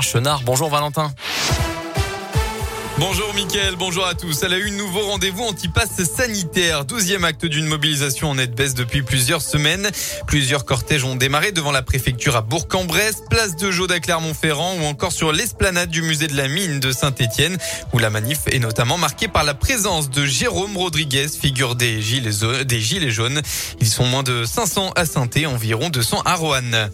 Chenard. Bonjour Valentin. Bonjour Mickaël, bonjour à tous. Elle a eu un nouveau rendez-vous anti-pass sanitaire. Douzième acte d'une mobilisation en nette baisse depuis plusieurs semaines. Plusieurs cortèges ont démarré devant la préfecture à Bourg-en-Bresse, place de Jaude à Clermont-Ferrand ou encore sur l'esplanade du musée de la mine de Saint-Étienne où la manif est notamment marquée par la présence de Jérôme Rodriguez, figure des gilets, jaunes. Ils sont moins de 500 à saint environ 200 à Roanne.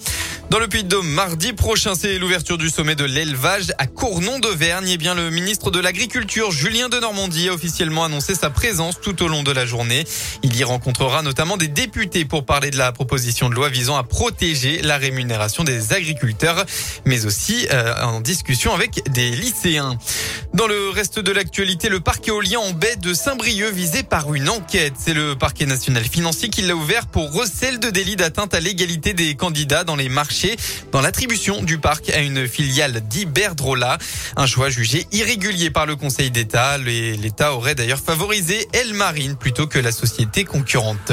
Dans le Puy-de-Dôme, mardi prochain, c'est l'ouverture du sommet de l'élevage à Cournon d'Auvergne. Eh bien, le ministre de l'Agriculture, Julien de Normandie, a officiellement annoncé sa présence tout au long de la journée. Il y rencontrera notamment des députés pour parler de la proposition de loi visant à protéger la rémunération des agriculteurs, mais aussi euh, en discussion avec des lycéens. Dans le reste de l'actualité, le parc éolien en baie de Saint-Brieuc visé par une enquête. C'est le parquet national financier qui l'a ouvert pour recel de délit d'atteinte à l'égalité des candidats dans les marchés dans l'attribution du parc à une filiale d'Iberdrola. Un choix jugé irrégulier par le Conseil d'État. L'État aurait d'ailleurs favorisé El Marine plutôt que la société concurrente.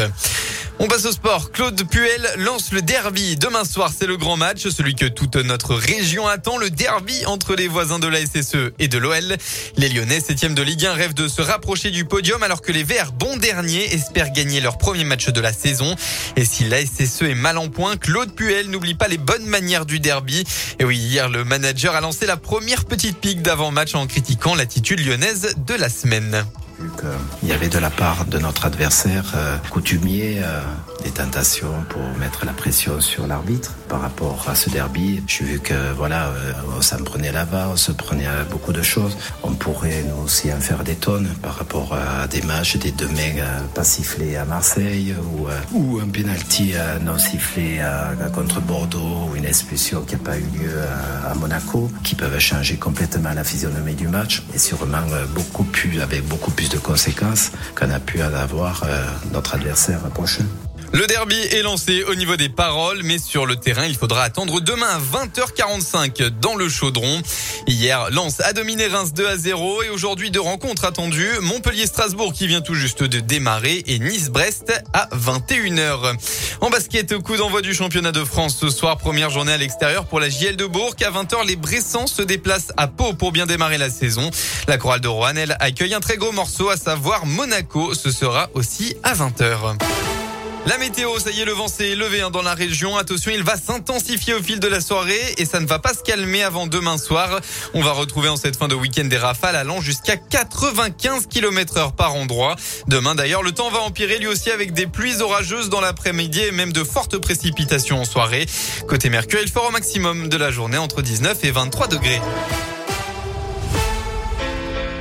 On passe au sport. Claude Puel lance le derby. Demain soir, c'est le grand match, celui que toute notre région attend, le derby entre les voisins de la SSE et de l'OL. Les Lyonnais, septième de Ligue 1, rêvent de se rapprocher du podium alors que les Verts, bons derniers, espèrent gagner leur premier match de la saison. Et si la SSE est mal en point, Claude Puel n'oublie pas les bonnes manières du derby. Et oui, hier, le manager a lancé la première petite pique d'avant-match en critiquant l'attitude lyonnaise de la semaine vu qu'il y avait de la part de notre adversaire euh, coutumier euh, des tentations pour mettre la pression sur l'arbitre par rapport à ce derby. J'ai vu que voilà, euh, s'en prenait là-bas, on se prenait à beaucoup de choses. On pourrait nous aussi en faire des tonnes par rapport à des matchs, des deux mains pas sifflés à Marseille ou, un penalty non sifflé contre Bordeaux ou une expulsion qui n'a pas eu lieu à, Monaco, qui peuvent changer complètement la physionomie du match et sûrement beaucoup plus avec beaucoup plus de conséquences qu'on a pu avoir euh, notre adversaire prochain. Le derby est lancé au niveau des paroles, mais sur le terrain, il faudra attendre demain à 20h45 dans le chaudron. Hier, Lens a dominé Reims 2 à 0 et aujourd'hui deux rencontres attendues. Montpellier-Strasbourg qui vient tout juste de démarrer et Nice-Brest à 21h. En basket, coup d'envoi du championnat de France ce soir, première journée à l'extérieur pour la JL de Bourg. À 20h, les Bressans se déplacent à Pau pour bien démarrer la saison. La chorale de Rouen, elle accueille un très gros morceau, à savoir Monaco. Ce sera aussi à 20h. La météo, ça y est, le vent s'est levé hein, dans la région. Attention, il va s'intensifier au fil de la soirée et ça ne va pas se calmer avant demain soir. On va retrouver en cette fin de week-end des rafales allant jusqu'à 95 km heure par endroit. Demain d'ailleurs, le temps va empirer lui aussi avec des pluies orageuses dans l'après-midi et même de fortes précipitations en soirée. Côté Mercure, il fera au maximum de la journée entre 19 et 23 degrés.